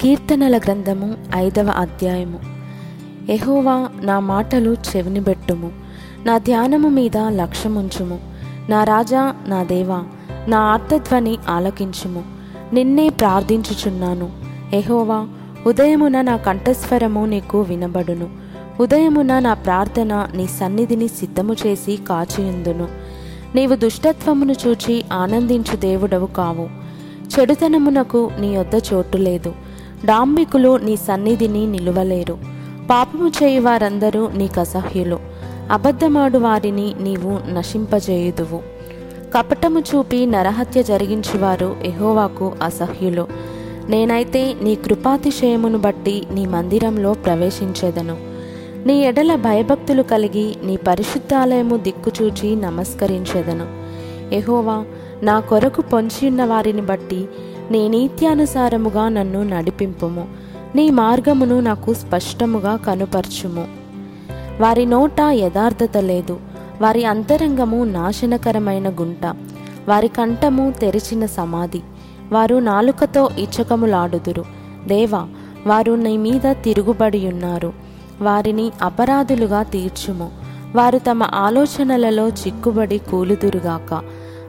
కీర్తనల గ్రంథము ఐదవ అధ్యాయము. ఎహోవా నా మాటలు చెవినిబెట్టుము నా ధ్యానము మీద లక్ష్యముంచుము. నా రాజా నా దేవా నా ఆర్తధ్వని ఆలకించుము. నిన్నే ప్రార్థించుచున్నాను. ఎహోవా ఉదయమున నా కంఠస్వరము నీకు వినబడును. ఉదయమున నా ప్రార్థన నీ సన్నిధిని సిద్ధము చేసి కాచియుందును. నీవు దుష్టత్వమును చూచి ఆనందించు దేవుడవు కావు. చెడుతనమునకు నీ యొద్ద చోటు లేదు. డాంబికులు నీ సన్నిధిని నిలువలేరు. పాపము చేయు వారందరూ నీకు అసహ్యులు. అబద్ధమాడు వారిని నీవు నశింపజేయుదువు. కపటము చూపి నరహత్య జరిగించువారు ఎహోవాకు అసహ్యులు. నేనైతే నీ కృపాతిశయమును బట్టి నీ మందిరంలో ప్రవేశించేదను. నీ ఎడల భయభక్తులు కలిగి నీ పరిశుద్ధాలయము దిక్కుచూచి నమస్కరించేదను. ఎహోవా నా కొరకు పొంచియున్న వారిని బట్టి నీ నీత్యానుసారముగా నన్ను నడిపింపుము. నీ మార్గమును నాకు స్పష్టముగా కనుపర్చుము. వారి నోట యథార్థత లేదు. వారి అంతరంగము నాశనకరమైన గుంట. వారి కంఠము తెరిచిన సమాధి. వారు నాలుకతో ఇచ్చకములాడుదురు దేవా వారు నీ మీద తిరుగుబడి ఉన్నారు వారిని అపరాధులుగా తీర్చుము. వారు తమ ఆలోచనలలో చిక్కుబడి కూలుదురుగాక.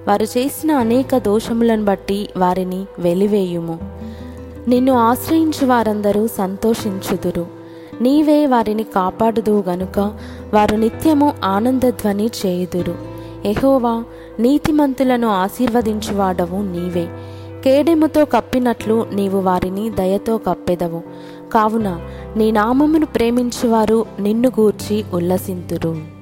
వారు చేసిన అనేక దోషములను బట్టి వారిని వెలివేయుము. నిన్ను ఆశ్రయించు వారందరూ సంతోషించుదురు. నీవే వారిని కాపాడుదువు గనుక వారు నిత్యము ఆనందధ్వని చేయుదురు. ఎహోవా నీతిమంతులను ఆశీర్వదించువాడవు నీవే. కేడెముతో కప్పినట్లు నీవు వారిని దయతో కప్పెదవు. కావున నీ నామమును ప్రేమించువారు నిన్ను గూర్చి ఉల్లసింతురు.